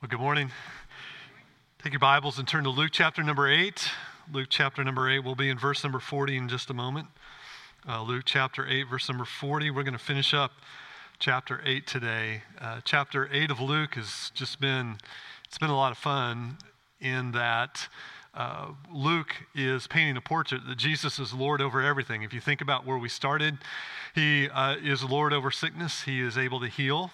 Well, good morning. Take your Bibles and turn to Luke chapter number 8. Luke chapter number 8. We'll be in verse number 40 in just a moment. Uh, Luke chapter 8, verse number 40. We're going to finish up chapter 8 today. Uh, chapter 8 of Luke has just been, it's been a lot of fun in that uh, Luke is painting a portrait that Jesus is Lord over everything. If you think about where we started, he uh, is Lord over sickness, he is able to heal.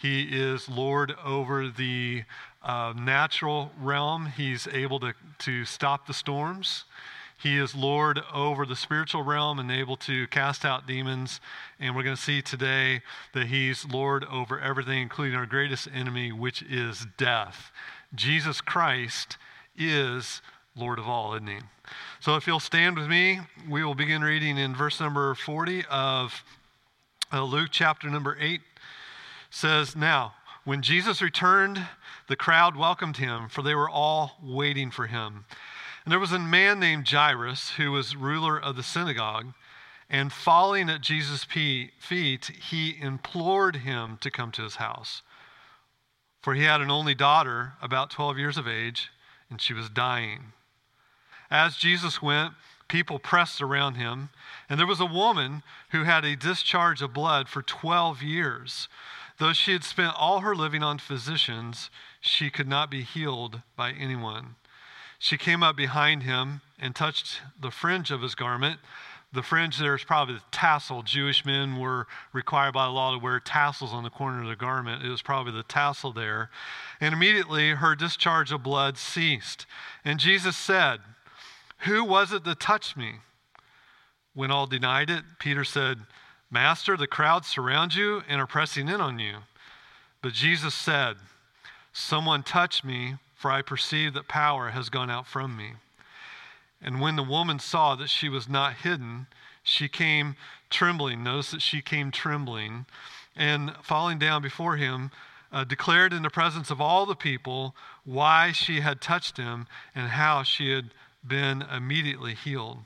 He is Lord over the uh, natural realm. He's able to, to stop the storms. He is Lord over the spiritual realm and able to cast out demons. And we're going to see today that He's Lord over everything, including our greatest enemy, which is death. Jesus Christ is Lord of all, isn't He? So if you'll stand with me, we will begin reading in verse number 40 of uh, Luke chapter number 8 says, Now, when Jesus returned, the crowd welcomed him, for they were all waiting for him. And there was a man named Jairus who was ruler of the synagogue. And falling at Jesus' feet, he implored him to come to his house. For he had an only daughter, about 12 years of age, and she was dying. As Jesus went, people pressed around him, and there was a woman who had a discharge of blood for 12 years. Though she had spent all her living on physicians, she could not be healed by anyone. She came up behind him and touched the fringe of his garment. The fringe there is probably the tassel. Jewish men were required by law to wear tassels on the corner of the garment. It was probably the tassel there. And immediately her discharge of blood ceased. And Jesus said, Who was it that touched me? When all denied it, Peter said, Master, the crowd surround you and are pressing in on you. But Jesus said, Someone touched me, for I perceive that power has gone out from me. And when the woman saw that she was not hidden, she came trembling. Notice that she came trembling and falling down before him, uh, declared in the presence of all the people why she had touched him and how she had been immediately healed.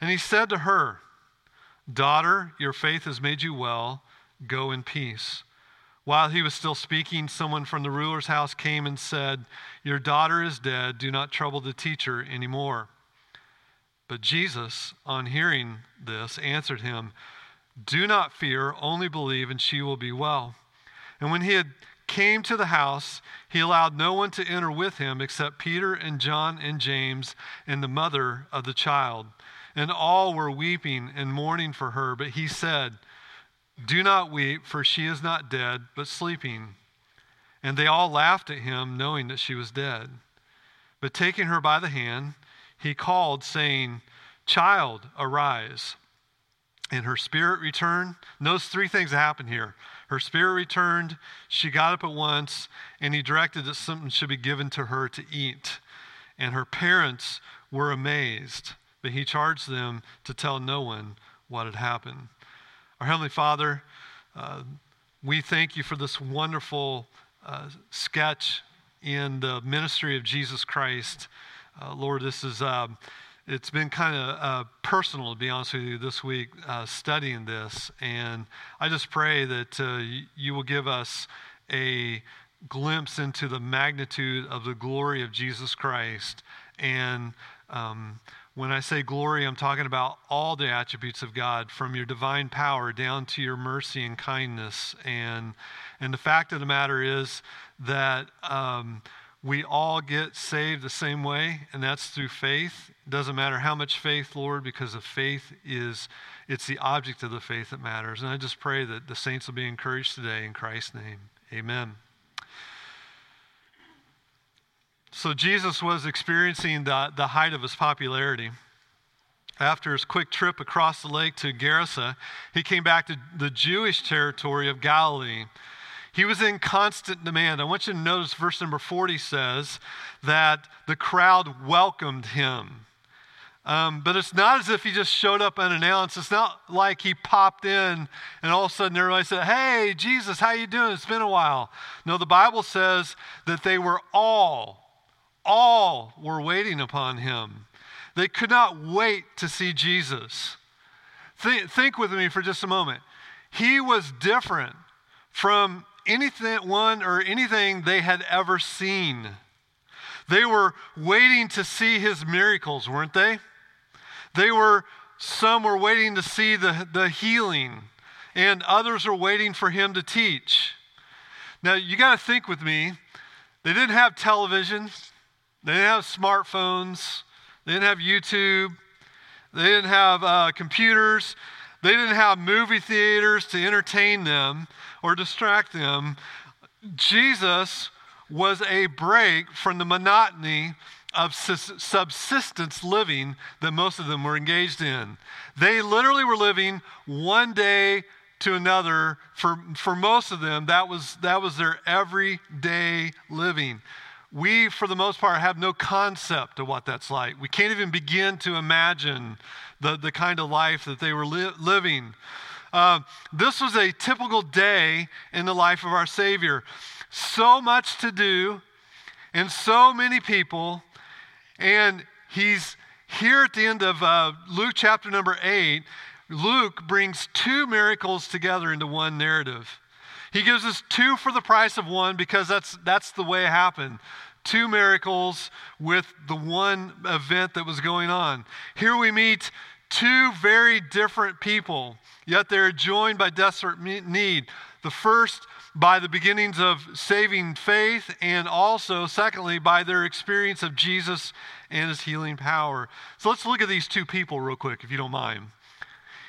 And he said to her, Daughter, your faith has made you well. Go in peace. While he was still speaking, someone from the ruler's house came and said, Your daughter is dead. Do not trouble the teacher anymore. But Jesus, on hearing this, answered him, Do not fear, only believe, and she will be well. And when he had came to the house, he allowed no one to enter with him except Peter and John and James and the mother of the child. And all were weeping and mourning for her. But he said, Do not weep, for she is not dead, but sleeping. And they all laughed at him, knowing that she was dead. But taking her by the hand, he called, saying, Child, arise. And her spirit returned. Notice three things that happened here. Her spirit returned, she got up at once, and he directed that something should be given to her to eat. And her parents were amazed but he charged them to tell no one what had happened. Our Heavenly Father, uh, we thank you for this wonderful uh, sketch in the ministry of Jesus Christ. Uh, Lord, this is. Um, it's been kind of uh, personal, to be honest with you, this week uh, studying this. And I just pray that uh, you will give us a glimpse into the magnitude of the glory of Jesus Christ and um, when I say glory, I'm talking about all the attributes of God, from your divine power down to your mercy and kindness. And, and the fact of the matter is that um, we all get saved the same way, and that's through faith. It doesn't matter how much faith, Lord, because of faith is it's the object of the faith that matters. And I just pray that the saints will be encouraged today in Christ's name. Amen. So Jesus was experiencing the, the height of his popularity. After his quick trip across the lake to Gerasa, he came back to the Jewish territory of Galilee. He was in constant demand. I want you to notice verse number 40 says that the crowd welcomed him. Um, but it's not as if he just showed up unannounced. It's not like he popped in and all of a sudden everybody said, "Hey, Jesus, how you doing? It's been a while." No, the Bible says that they were all all were waiting upon him. They could not wait to see Jesus. Think, think with me for just a moment. He was different from anything one or anything they had ever seen. They were waiting to see his miracles, weren't they? They were some were waiting to see the, the healing, and others were waiting for him to teach. Now you got to think with me. They didn't have television, they didn't have smartphones, they didn't have YouTube, they didn't have uh, computers, they didn't have movie theaters to entertain them or distract them. Jesus was a break from the monotony of subsistence living that most of them were engaged in. They literally were living one day to another. For, for most of them, that was, that was their everyday living. We, for the most part, have no concept of what that's like. We can't even begin to imagine the, the kind of life that they were li- living. Uh, this was a typical day in the life of our Savior. So much to do, and so many people, and he's here at the end of uh, Luke chapter number 8. Luke brings two miracles together into one narrative. He gives us two for the price of one because that's, that's the way it happened two miracles with the one event that was going on. Here we meet two very different people, yet they're joined by desperate need. The first, by the beginnings of saving faith, and also, secondly, by their experience of Jesus and his healing power. So let's look at these two people real quick, if you don't mind.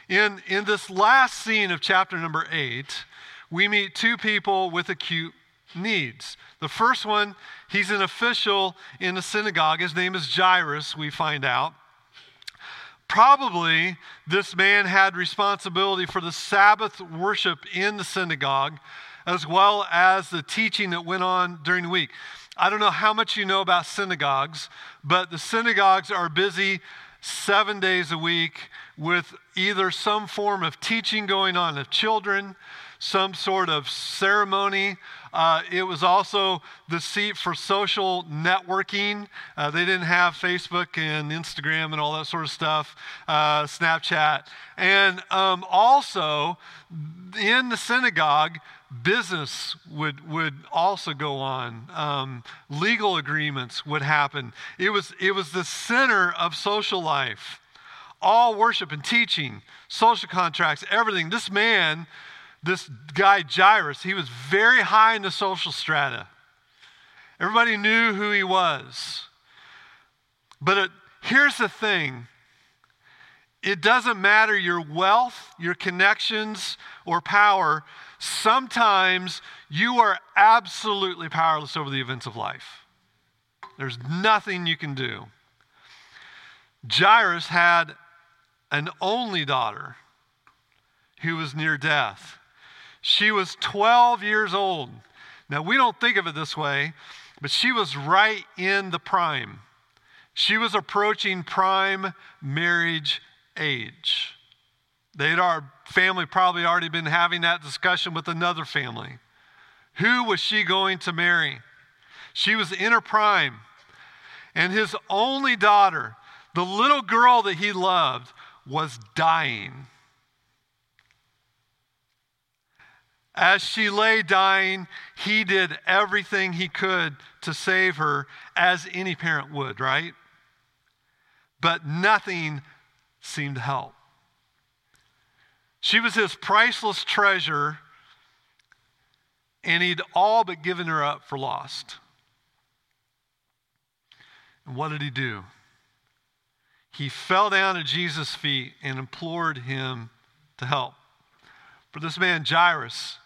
In, in this last scene of chapter number eight, we meet two people with acute needs. The first one, he's an official in the synagogue. His name is Jairus, we find out. Probably this man had responsibility for the Sabbath worship in the synagogue, as well as the teaching that went on during the week. I don't know how much you know about synagogues, but the synagogues are busy seven days a week with either some form of teaching going on of children, some sort of ceremony. Uh, it was also the seat for social networking. Uh, they didn't have Facebook and Instagram and all that sort of stuff, uh, Snapchat. And um, also, in the synagogue, business would, would also go on. Um, legal agreements would happen. It was, it was the center of social life. All worship and teaching, social contracts, everything. This man this guy Jairus, he was very high in the social strata. Everybody knew who he was. But it, here's the thing it doesn't matter your wealth, your connections, or power. Sometimes you are absolutely powerless over the events of life. There's nothing you can do. Jairus had an only daughter who was near death. She was 12 years old. Now, we don't think of it this way, but she was right in the prime. She was approaching prime marriage age. They'd our family probably already been having that discussion with another family. Who was she going to marry? She was in her prime. And his only daughter, the little girl that he loved, was dying. As she lay dying, he did everything he could to save her, as any parent would, right? But nothing seemed to help. She was his priceless treasure, and he'd all but given her up for lost. And what did he do? He fell down at Jesus' feet and implored him to help. For this man, Jairus,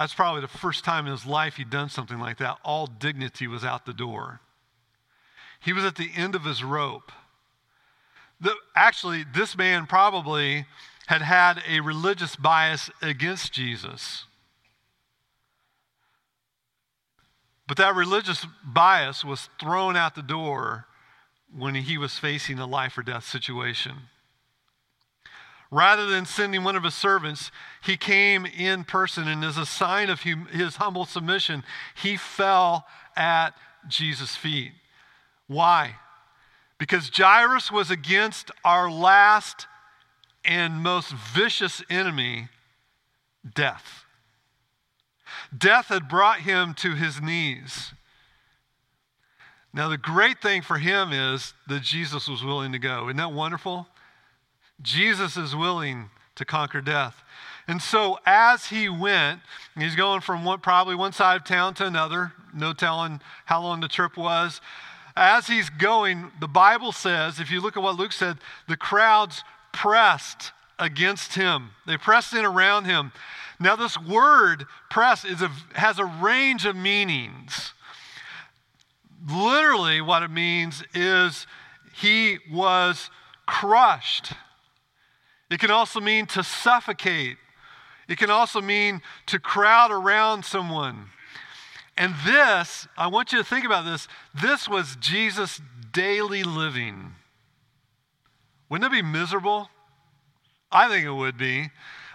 that's probably the first time in his life he'd done something like that. All dignity was out the door. He was at the end of his rope. The, actually, this man probably had had a religious bias against Jesus. But that religious bias was thrown out the door when he was facing a life or death situation. Rather than sending one of his servants, he came in person, and as a sign of his humble submission, he fell at Jesus' feet. Why? Because Jairus was against our last and most vicious enemy, death. Death had brought him to his knees. Now, the great thing for him is that Jesus was willing to go. Isn't that wonderful? Jesus is willing to conquer death. And so, as he went, he's going from one, probably one side of town to another, no telling how long the trip was. As he's going, the Bible says, if you look at what Luke said, the crowds pressed against him, they pressed in around him. Now, this word press is a, has a range of meanings. Literally, what it means is he was crushed. It can also mean to suffocate. It can also mean to crowd around someone. And this, I want you to think about this. This was Jesus' daily living. Wouldn't it be miserable? I think it would be.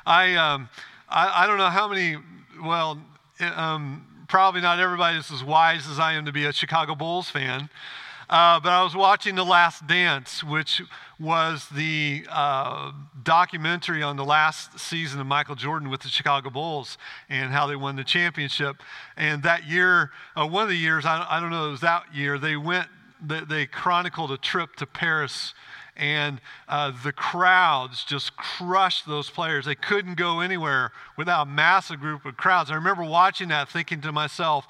I, um, I, I don't know how many, well, um, probably not everybody is as wise as I am to be a Chicago Bulls fan. Uh, but I was watching The Last Dance, which was the uh, documentary on the last season of Michael Jordan with the Chicago Bulls and how they won the championship. And that year, uh, one of the years, I, I don't know, it was that year, they went, they, they chronicled a trip to Paris and uh, the crowds just crushed those players. They couldn't go anywhere without a massive group of crowds. I remember watching that, thinking to myself,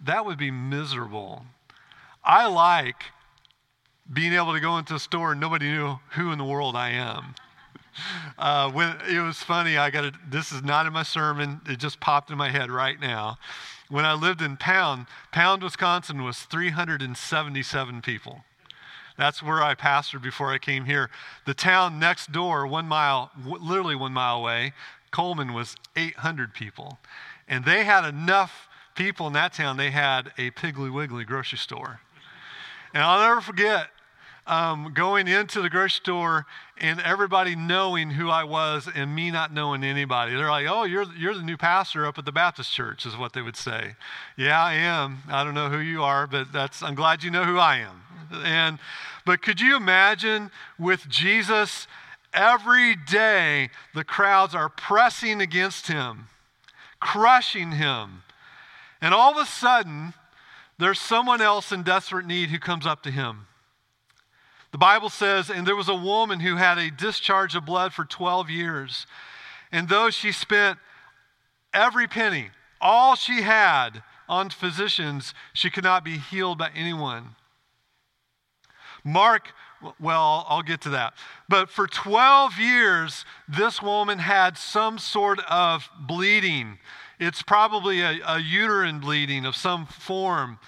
that would be miserable. I like being able to go into a store and nobody knew who in the world I am. Uh, when it was funny, I got it. This is not in my sermon. It just popped in my head right now. When I lived in Pound, Pound, Wisconsin was 377 people. That's where I pastored before I came here. The town next door, one mile, literally one mile away, Coleman was 800 people. And they had enough people in that town, they had a Piggly Wiggly grocery store. And I'll never forget um, going into the grocery store and everybody knowing who I was and me not knowing anybody. They're like, oh, you're, you're the new pastor up at the Baptist church, is what they would say. Yeah, I am. I don't know who you are, but that's, I'm glad you know who I am. And, but could you imagine with Jesus, every day the crowds are pressing against him, crushing him. And all of a sudden, there's someone else in desperate need who comes up to him. The Bible says, and there was a woman who had a discharge of blood for 12 years. And though she spent every penny, all she had on physicians, she could not be healed by anyone. Mark, well, I'll get to that. But for 12 years, this woman had some sort of bleeding. It's probably a, a uterine bleeding of some form.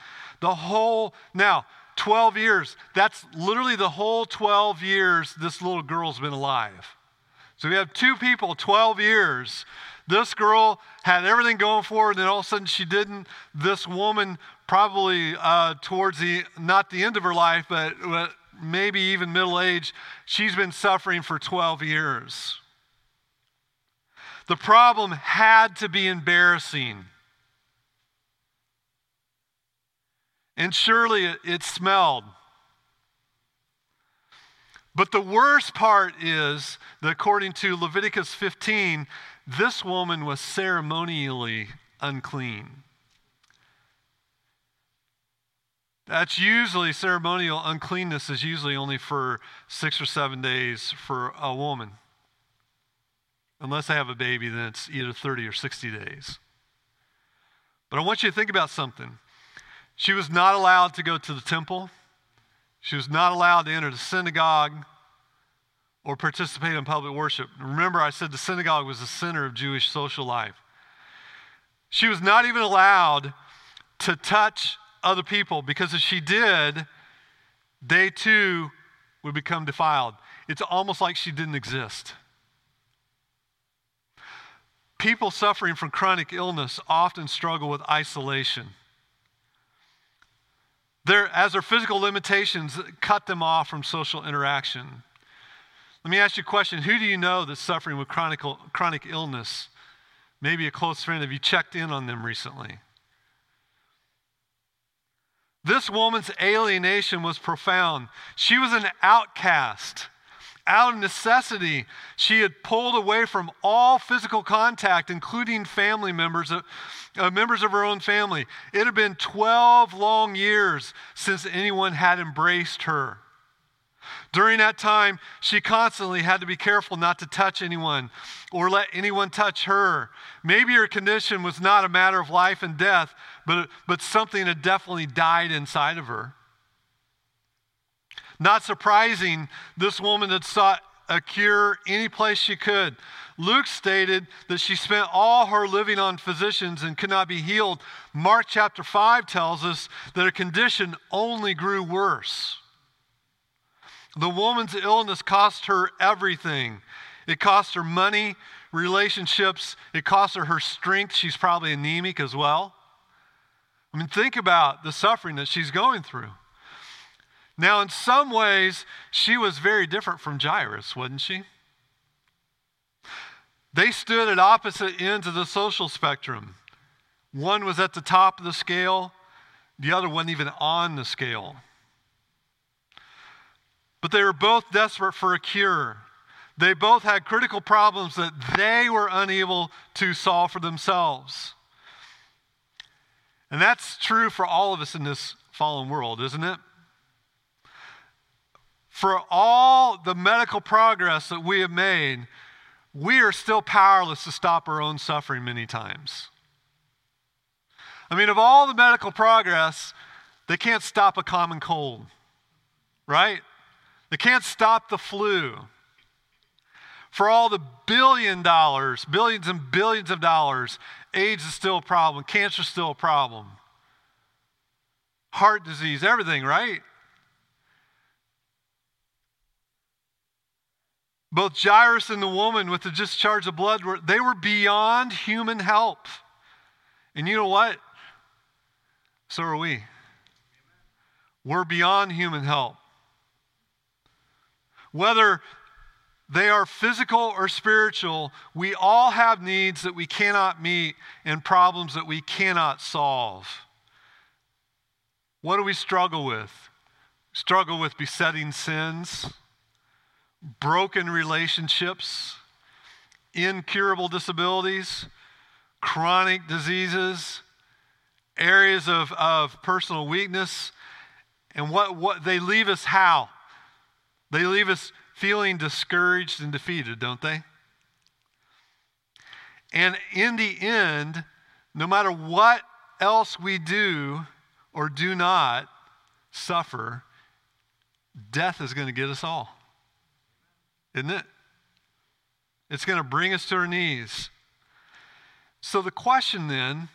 The whole, now, 12 years, that's literally the whole 12 years this little girl's been alive. So we have two people, 12 years. This girl had everything going for her, and then all of a sudden she didn't. This woman, probably uh, towards the, not the end of her life, but, but maybe even middle age, she's been suffering for 12 years. The problem had to be embarrassing. And surely it, smelled. But the worst part is that according to Leviticus 15, this woman was ceremonially unclean. That's usually ceremonial uncleanness is usually only for six or seven days for a woman. Unless I have a baby, then it's either 30 or 60 days. But I want you to think about something. She was not allowed to go to the temple, she was not allowed to enter the synagogue or participate in public worship. Remember, I said the synagogue was the center of Jewish social life. She was not even allowed to touch other people because if she did, they too would become defiled. It's almost like she didn't exist. People suffering from chronic illness often struggle with isolation. Their, as their physical limitations cut them off from social interaction. Let me ask you a question Who do you know that's suffering with chronic, chronic illness? Maybe a close friend. Have you checked in on them recently? This woman's alienation was profound. She was an outcast. Out of necessity, she had pulled away from all physical contact, including family members, uh, uh, members of her own family. It had been 12 long years since anyone had embraced her. During that time, she constantly had to be careful not to touch anyone or let anyone touch her. Maybe her condition was not a matter of life and death, but, but something had definitely died inside of her. Not surprising, this woman had sought a cure any place she could. Luke stated that she spent all her living on physicians and could not be healed. Mark chapter 5 tells us that her condition only grew worse. The woman's illness cost her everything. It cost her money, relationships, it cost her her strength. She's probably anemic as well. I mean, think about the suffering that she's going through. Now, in some ways, she was very different from Jairus, wasn't she? They stood at opposite ends of the social spectrum. One was at the top of the scale, the other wasn't even on the scale. But they were both desperate for a cure. They both had critical problems that they were unable to solve for themselves. And that's true for all of us in this fallen world, isn't it? For all the medical progress that we have made, we are still powerless to stop our own suffering many times. I mean, of all the medical progress, they can't stop a common cold, right? They can't stop the flu. For all the billion dollars, billions and billions of dollars, AIDS is still a problem, cancer is still a problem, heart disease, everything, right? Both Jairus and the woman with the discharge of blood, were, they were beyond human help. And you know what? So are we. We're beyond human help. Whether they are physical or spiritual, we all have needs that we cannot meet and problems that we cannot solve. What do we struggle with? Struggle with besetting sins, broken relationships, incurable disabilities, chronic diseases, areas of, of personal weakness, and what, what they leave us how? They leave us feeling discouraged and defeated, don't they? And in the end, no matter what else we do or do not suffer, death is going to get us all. Isn't it? It's going to bring us to our knees. So the question then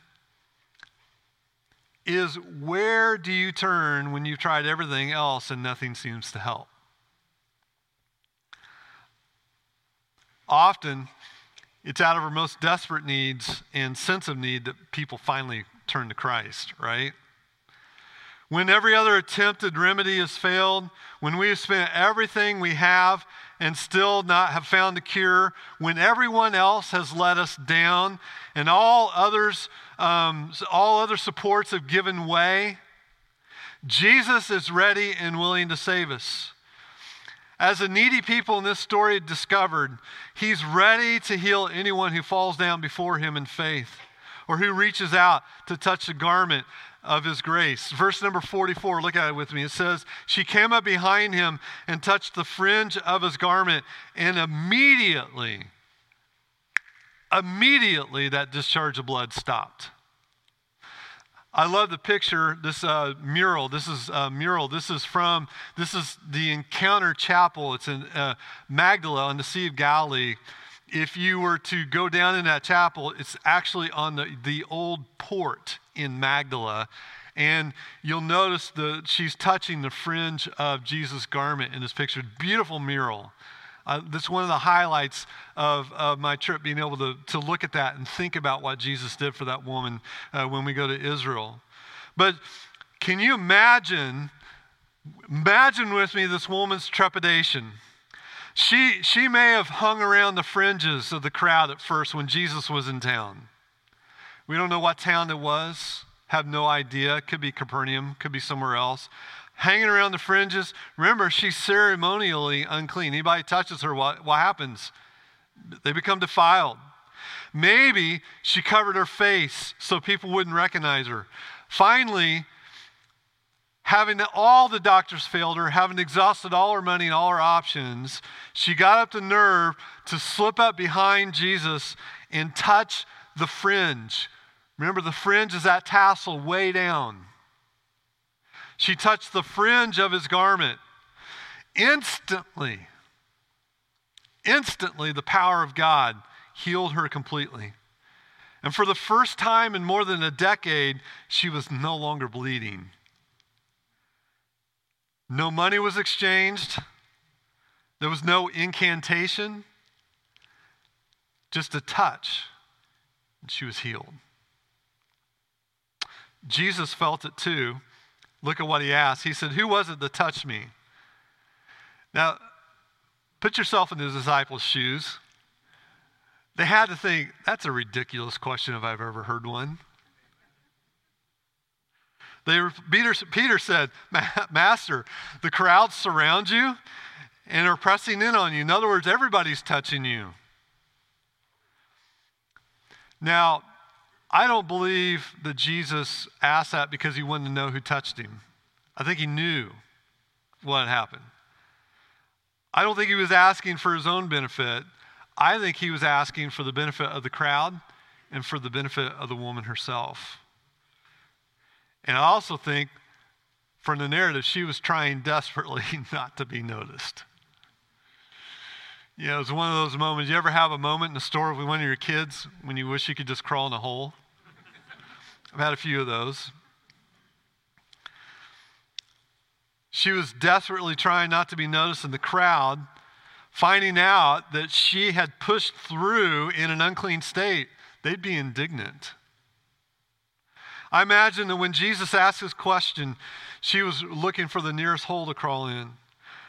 is where do you turn when you've tried everything else and nothing seems to help? Often, it's out of our most desperate needs and sense of need that people finally turn to Christ, right? When every other attempted remedy has failed, when we have spent everything we have and still not have found a cure, when everyone else has let us down and all others, um, all other supports have given way, Jesus is ready and willing to save us. As the needy people in this story discovered, he's ready to heal anyone who falls down before him in faith or who reaches out to touch the garment of his grace. Verse number 44, look at it with me. It says, She came up behind him and touched the fringe of his garment, and immediately, immediately that discharge of blood stopped. I love the picture, this uh, mural. This is a uh, mural. This is from, this is the Encounter Chapel. It's in uh, Magdala on the Sea of Galilee. If you were to go down in that chapel, it's actually on the, the old port in Magdala. And you'll notice that she's touching the fringe of Jesus' garment in this picture. Beautiful mural. Uh, that's one of the highlights of, of my trip, being able to, to look at that and think about what Jesus did for that woman uh, when we go to Israel. But can you imagine, imagine with me this woman's trepidation? She, she may have hung around the fringes of the crowd at first when Jesus was in town. We don't know what town it was, have no idea. Could be Capernaum, could be somewhere else. hanging around the fringes. Remember, she's ceremonially unclean. Anybody touches her, what, what happens? They become defiled. Maybe she covered her face so people wouldn't recognize her. Finally, having all the doctors failed her, having exhausted all her money and all her options, she got up the nerve to slip up behind Jesus and touch the fringe. Remember, the fringe is that tassel way down. She touched the fringe of his garment. Instantly, instantly, the power of God healed her completely. And for the first time in more than a decade, she was no longer bleeding. No money was exchanged. There was no incantation, just a touch, and she was healed. Jesus felt it too. Look at what he asked. He said, Who was it that touched me? Now, put yourself in the disciples' shoes. They had to think, That's a ridiculous question if I've ever heard one. They Peter, Peter said, Master, the crowds surround you and are pressing in on you. In other words, everybody's touching you. Now, I don't believe that Jesus asked that because he wanted to know who touched him. I think he knew what had happened. I don't think he was asking for his own benefit. I think he was asking for the benefit of the crowd and for the benefit of the woman herself. And I also think, from the narrative, she was trying desperately not to be noticed. You know, it's one of those moments. You ever have a moment in the store with one of your kids when you wish you could just crawl in a hole? I've had a few of those. She was desperately trying not to be noticed in the crowd, finding out that she had pushed through in an unclean state. They'd be indignant. I imagine that when Jesus asked this question, she was looking for the nearest hole to crawl in.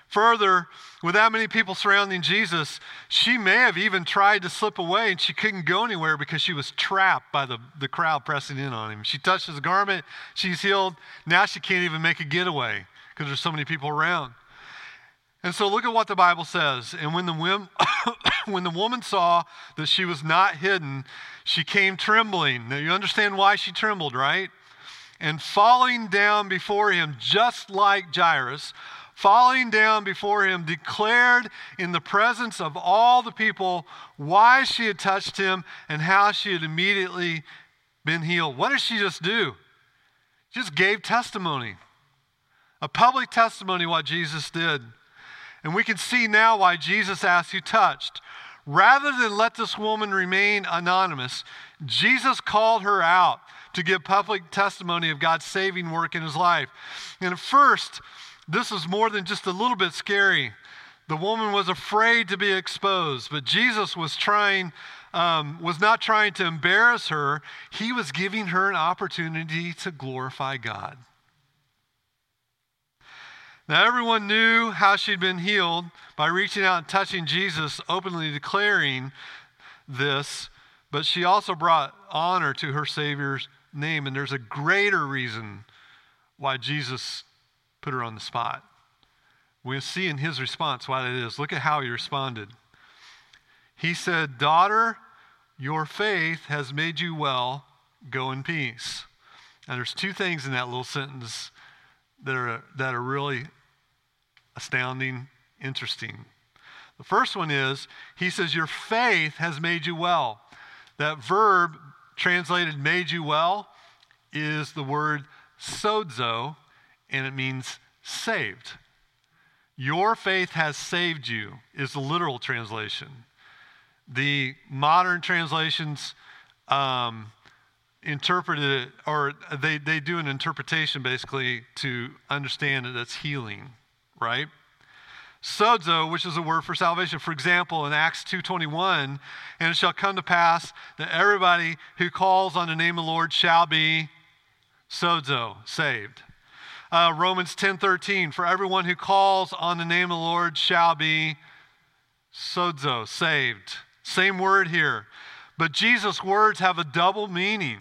Further, with that many people surrounding Jesus, she may have even tried to slip away and she couldn't go anywhere because she was trapped by the, the crowd pressing in on him. She touched his garment, she's healed. Now she can't even make a getaway because there's so many people around. And so look at what the Bible says. And when the, when the woman saw that she was not hidden, she came trembling. Now, you understand why she trembled, right? And falling down before him, just like Jairus, falling down before him, declared in the presence of all the people why she had touched him and how she had immediately been healed. What did she just do? She just gave testimony, a public testimony of what Jesus did. And we can see now why Jesus asked who touched. Rather than let this woman remain anonymous, Jesus called her out to give public testimony of God's saving work in his life. And first, this was more than just a little bit scary. The woman was afraid to be exposed, but Jesus was trying, um, was not trying to embarrass her. He was giving her an opportunity to glorify God. Now, everyone knew how she'd been healed by reaching out and touching Jesus, openly declaring this, but she also brought honor to her Savior's name. And there's a greater reason why Jesus put her on the spot. We'll see in his response what it is. Look at how he responded. He said, Daughter, your faith has made you well. Go in peace. And there's two things in that little sentence that are, that are really astounding, interesting. The first one is he says, Your faith has made you well. That verb translated made you well is the word sozo, and it means saved. Your faith has saved you, is the literal translation. The modern translations um, interpret it, or they, they do an interpretation basically to understand that it's healing right? Sozo, which is a word for salvation. For example, in Acts 2.21, and it shall come to pass that everybody who calls on the name of the Lord shall be sozo, saved. Uh, Romans 10.13, for everyone who calls on the name of the Lord shall be sozo, saved. Same word here. But Jesus' words have a double meaning.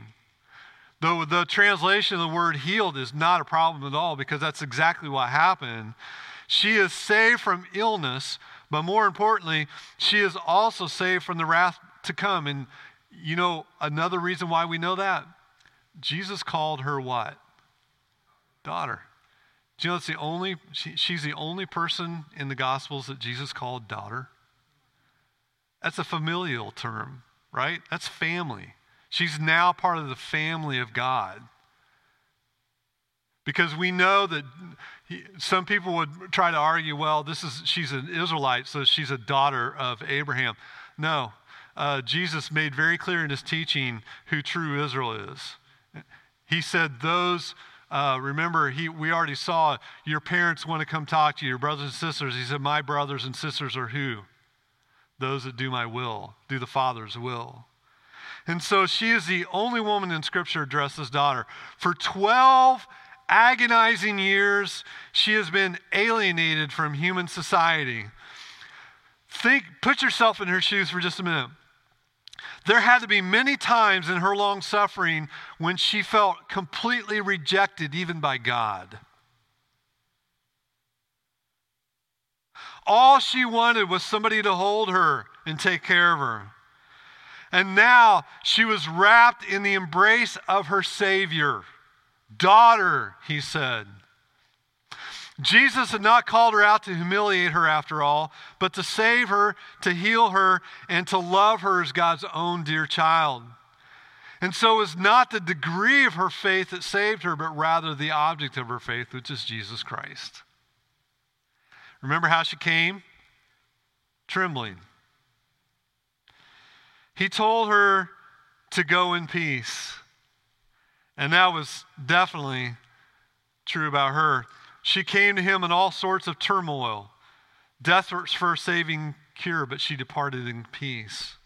Though the translation of the word healed is not a problem at all because that's exactly what happened. She is saved from illness, but more importantly, she is also saved from the wrath to come. And you know, another reason why we know that? Jesus called her what? Daughter. Do you know it's the only, she, she's the only person in the Gospels that Jesus called daughter? That's a familial term, right? That's family. She's now part of the family of God. Because we know that he, some people would try to argue, well, this is she's an Israelite, so she's a daughter of Abraham. No, uh, Jesus made very clear in his teaching who true Israel is. He said, Those, uh, remember, he, we already saw your parents want to come talk to you, your brothers and sisters. He said, My brothers and sisters are who? Those that do my will, do the Father's will. And so she is the only woman in Scripture addressed as daughter. For 12 agonizing years, she has been alienated from human society. Think, put yourself in her shoes for just a minute. There had to be many times in her long suffering when she felt completely rejected, even by God. All she wanted was somebody to hold her and take care of her. And now she was wrapped in the embrace of her Savior. Daughter, he said. Jesus had not called her out to humiliate her after all, but to save her, to heal her, and to love her as God's own dear child. And so it was not the degree of her faith that saved her, but rather the object of her faith, which is Jesus Christ. Remember how she came? Trembling. He told her to go in peace. And that was definitely true about her. She came to him in all sorts of turmoil. Death was for saving cure, but she departed in peace.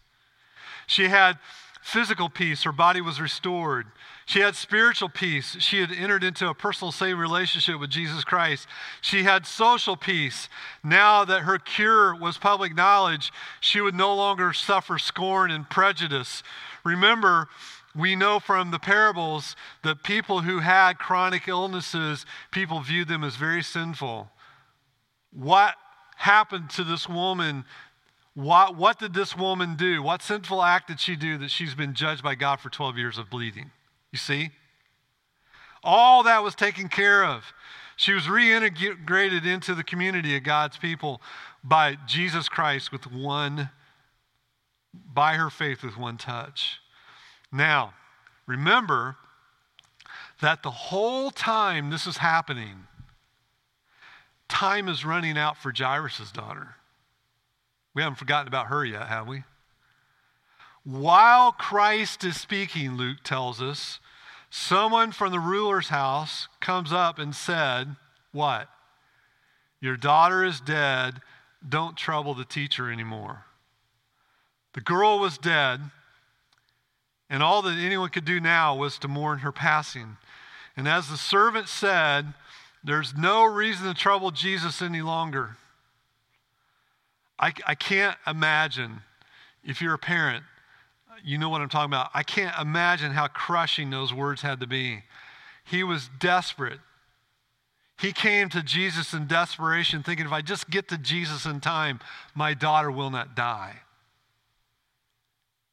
She had physical peace, her body was restored. She had spiritual peace. She had entered into a personal saving relationship with Jesus Christ. She had social peace. Now that her cure was public knowledge, she would no longer suffer scorn and prejudice. Remember, we know from the parables that people who had chronic illnesses, people viewed them as very sinful. What happened to this woman? What, what did this woman do? What sinful act did she do that she's been judged by God for 12 years of bleeding? You see? All that was taken care of. She was reintegrated into the community of God's people by Jesus Christ with one, by her faith with one touch. Now, remember that the whole time this is happening, time is running out for Jairus' daughter. We haven't forgotten about her yet, have we? While Christ is speaking, Luke tells us, someone from the ruler's house comes up and said, What? Your daughter is dead. Don't trouble the teacher anymore. The girl was dead. And all that anyone could do now was to mourn her passing. And as the servant said, there's no reason to trouble Jesus any longer. I, I can't imagine, if you're a parent, you know what I'm talking about. I can't imagine how crushing those words had to be. He was desperate. He came to Jesus in desperation, thinking, if I just get to Jesus in time, my daughter will not die.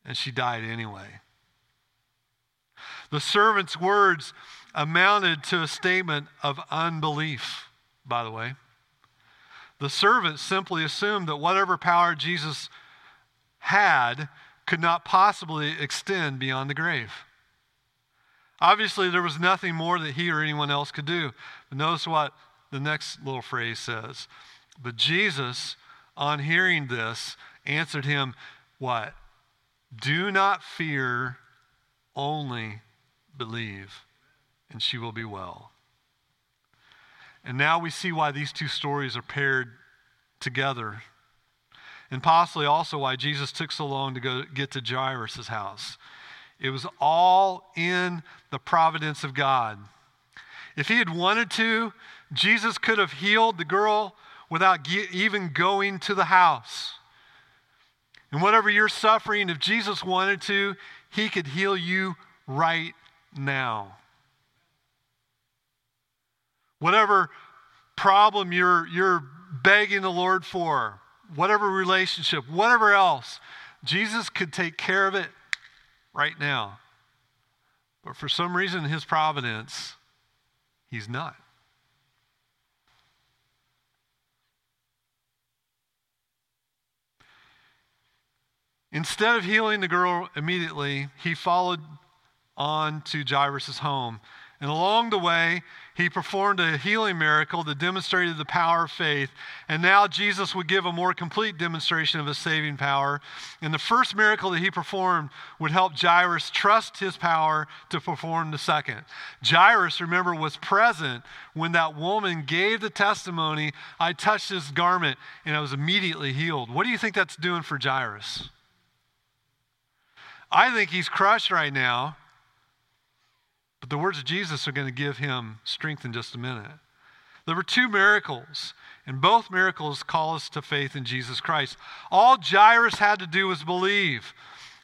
And she died anyway. The servant's words amounted to a statement of unbelief, by the way. The servant simply assumed that whatever power Jesus had could not possibly extend beyond the grave. Obviously, there was nothing more that he or anyone else could do. But notice what the next little phrase says. But Jesus, on hearing this, answered him, What? Do not fear, only believe, and she will be well. And now we see why these two stories are paired together. And possibly also why Jesus took so long to go get to Jairus' house. It was all in the providence of God. If he had wanted to, Jesus could have healed the girl without even going to the house. And whatever you're suffering, if Jesus wanted to, he could heal you right now. Whatever problem you're, you're begging the Lord for, whatever relationship, whatever else, Jesus could take care of it right now. But for some reason, his providence, he's not. Instead of healing the girl immediately, he followed on to Jairus' home. And along the way, he performed a healing miracle that demonstrated the power of faith. And now Jesus would give a more complete demonstration of his saving power. And the first miracle that he performed would help Jairus trust his power to perform the second. Jairus, remember, was present when that woman gave the testimony I touched his garment and I was immediately healed. What do you think that's doing for Jairus? I think he's crushed right now but the words of Jesus are going to give him strength in just a minute. There were two miracles, and both miracles call us to faith in Jesus Christ. All Jairus had to do was believe.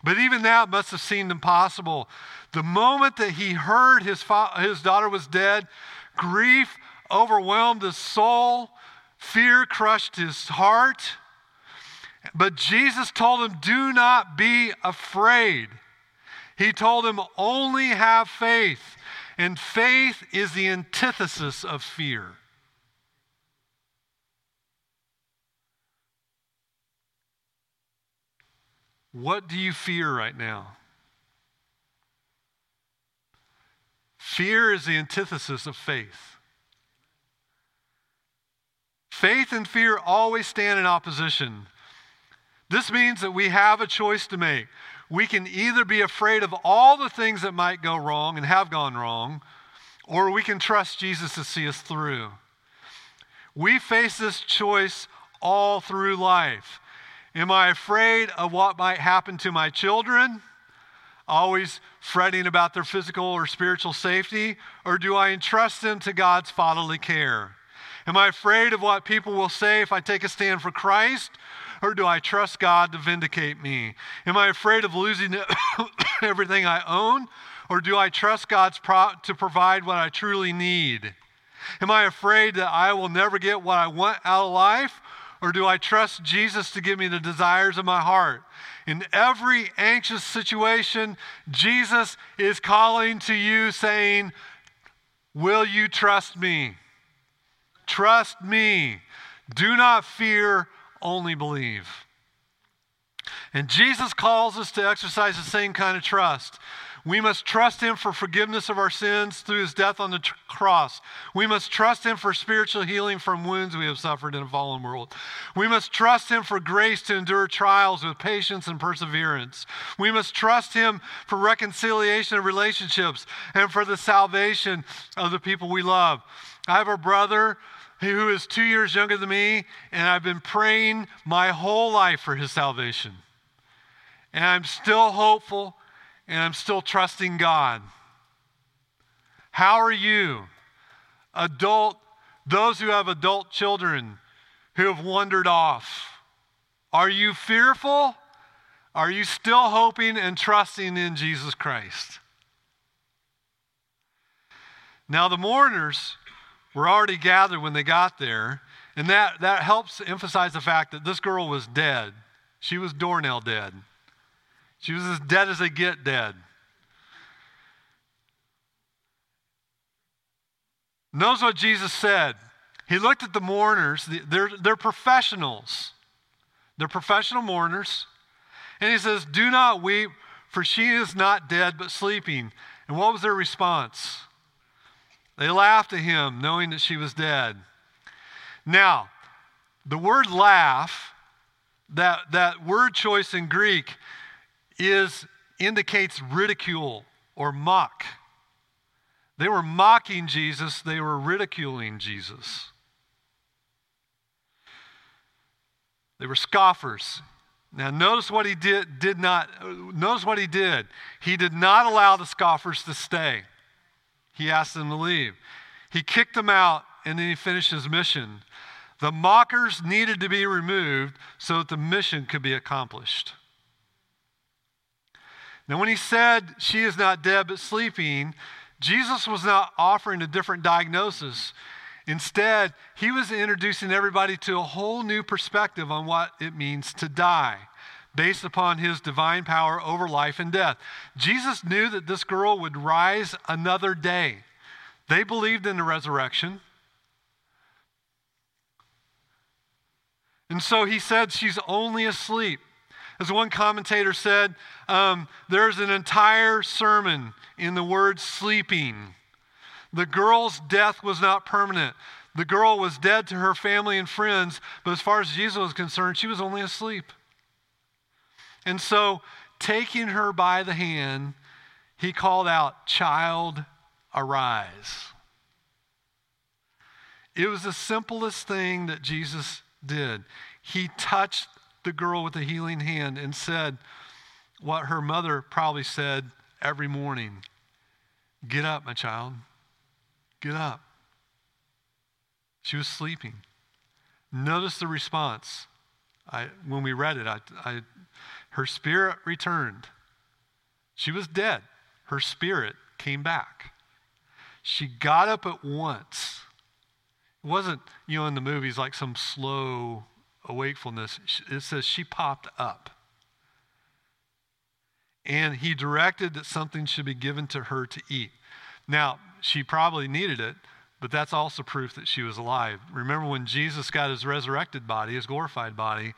But even that must have seemed impossible. The moment that he heard his, fa- his daughter was dead, grief overwhelmed his soul, fear crushed his heart. But Jesus told him, Do not be afraid. He told him, only have faith. And faith is the antithesis of fear. What do you fear right now? Fear is the antithesis of faith. Faith and fear always stand in opposition. This means that we have a choice to make we can either be afraid of all the things that might go wrong and have gone wrong, or we can trust Jesus to see us through. We face this choice all through life. Am I afraid of what might happen to my children? Always fretting about their physical or spiritual safety? Or do I entrust them to God's fatherly care? Am I afraid of what people will say if I take a stand for Christ? Or do I trust God to vindicate me? Am I afraid of losing everything I own, or do I trust God pro- to provide what I truly need? Am I afraid that I will never get what I want out of life, or do I trust Jesus to give me the desires of my heart? In every anxious situation, Jesus is calling to you, saying, Will you trust me? Trust me. Do not fear only believe. And Jesus calls us to exercise the same kind of trust. We must trust Him for forgiveness of our sins through His death on the tr- cross. We must trust Him for spiritual healing from wounds we have suffered in a fallen world. We must trust Him for grace to endure trials with patience and perseverance. We must trust Him for reconciliation of relationships and for the salvation of the people we love. I have a brother who is two years younger than me, and I've been praying my whole life for his salvation. And I'm still hopeful, and I'm still trusting God. How are you, adult, those who have adult children who have wandered off? Are you fearful? Are you still hoping and trusting in Jesus Christ? Now, the mourners were already gathered when they got there. And that, that helps emphasize the fact that this girl was dead. She was doornail dead. She was as dead as they get dead. Knows what Jesus said. He looked at the mourners. They're, they're professionals. They're professional mourners. And he says, Do not weep, for she is not dead, but sleeping. And what was their response? They laughed at him, knowing that she was dead. Now, the word laugh, that, that word choice in Greek, is indicates ridicule or mock. They were mocking Jesus, they were ridiculing Jesus. They were scoffers. Now notice what he did did not notice what he did. He did not allow the scoffers to stay he asked them to leave. He kicked them out and then he finished his mission. The mockers needed to be removed so that the mission could be accomplished. Now, when he said, She is not dead but sleeping, Jesus was not offering a different diagnosis. Instead, he was introducing everybody to a whole new perspective on what it means to die, based upon his divine power over life and death. Jesus knew that this girl would rise another day. They believed in the resurrection. And so he said, She's only asleep. As one commentator said, um, there's an entire sermon in the word sleeping. The girl's death was not permanent. The girl was dead to her family and friends, but as far as Jesus was concerned, she was only asleep. And so, taking her by the hand, he called out, Child, arise. It was the simplest thing that Jesus did. He touched the girl with the healing hand and said what her mother probably said every morning Get up, my child. Get up. She was sleeping. Notice the response. I, when we read it, I, I, her spirit returned. She was dead. Her spirit came back. She got up at once. It wasn't, you know, in the movies like some slow awakefulness. It says she popped up. And he directed that something should be given to her to eat. Now, she probably needed it, but that's also proof that she was alive. Remember when Jesus got his resurrected body, his glorified body,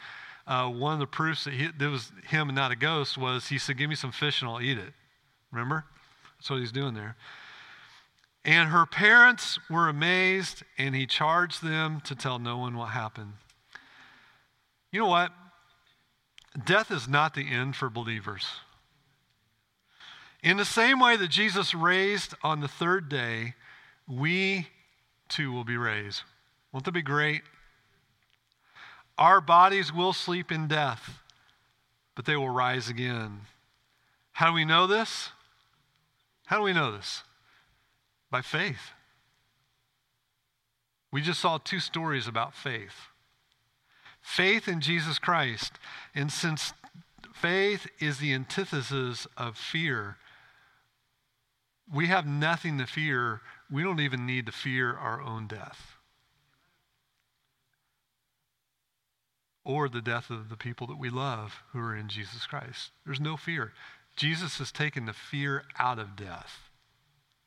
uh, one of the proofs that he, there was him and not a ghost was he said, Give me some fish and I'll eat it. Remember? That's what he's doing there. And her parents were amazed, and he charged them to tell no one what happened. You know what? Death is not the end for believers. In the same way that Jesus raised on the third day, we too will be raised. Won't that be great? Our bodies will sleep in death, but they will rise again. How do we know this? How do we know this? By faith. We just saw two stories about faith faith in Jesus Christ. And since faith is the antithesis of fear, we have nothing to fear. We don't even need to fear our own death or the death of the people that we love who are in Jesus Christ. There's no fear. Jesus has taken the fear out of death.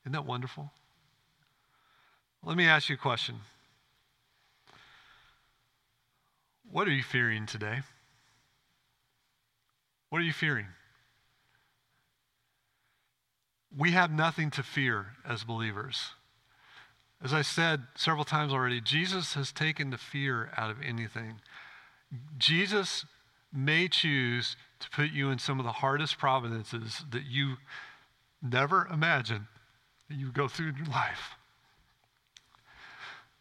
Isn't that wonderful? Let me ask you a question. What are you fearing today? What are you fearing? We have nothing to fear as believers. As I said several times already, Jesus has taken the fear out of anything. Jesus may choose to put you in some of the hardest providences that you never imagined that you go through in your life.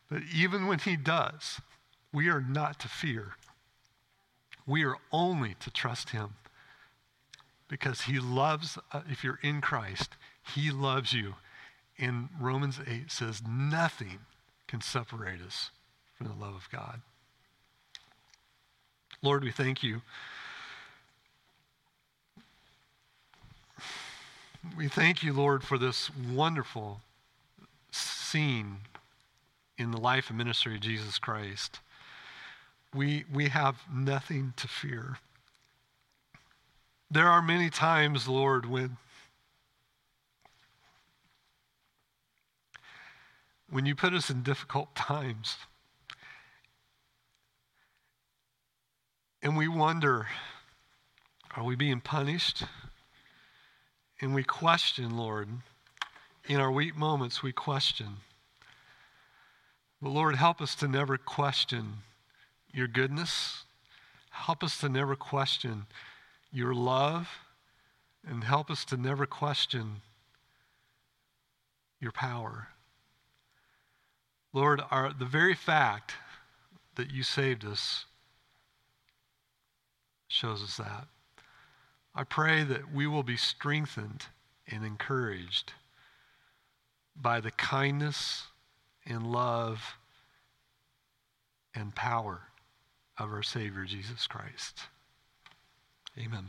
But even when he does, we are not to fear. We are only to trust him because he loves, uh, if you're in Christ, he loves you. And Romans 8 says, nothing can separate us from the love of God. Lord, we thank you. We thank you, Lord, for this wonderful scene in the life and ministry of Jesus Christ. We, we have nothing to fear. There are many times, Lord, when, when you put us in difficult times and we wonder, are we being punished? And we question, Lord. In our weak moments, we question. But Lord, help us to never question your goodness. Help us to never question your love and help us to never question your power. Lord, our, the very fact that you saved us shows us that. I pray that we will be strengthened and encouraged by the kindness and love and power of our Savior Jesus Christ. Amen.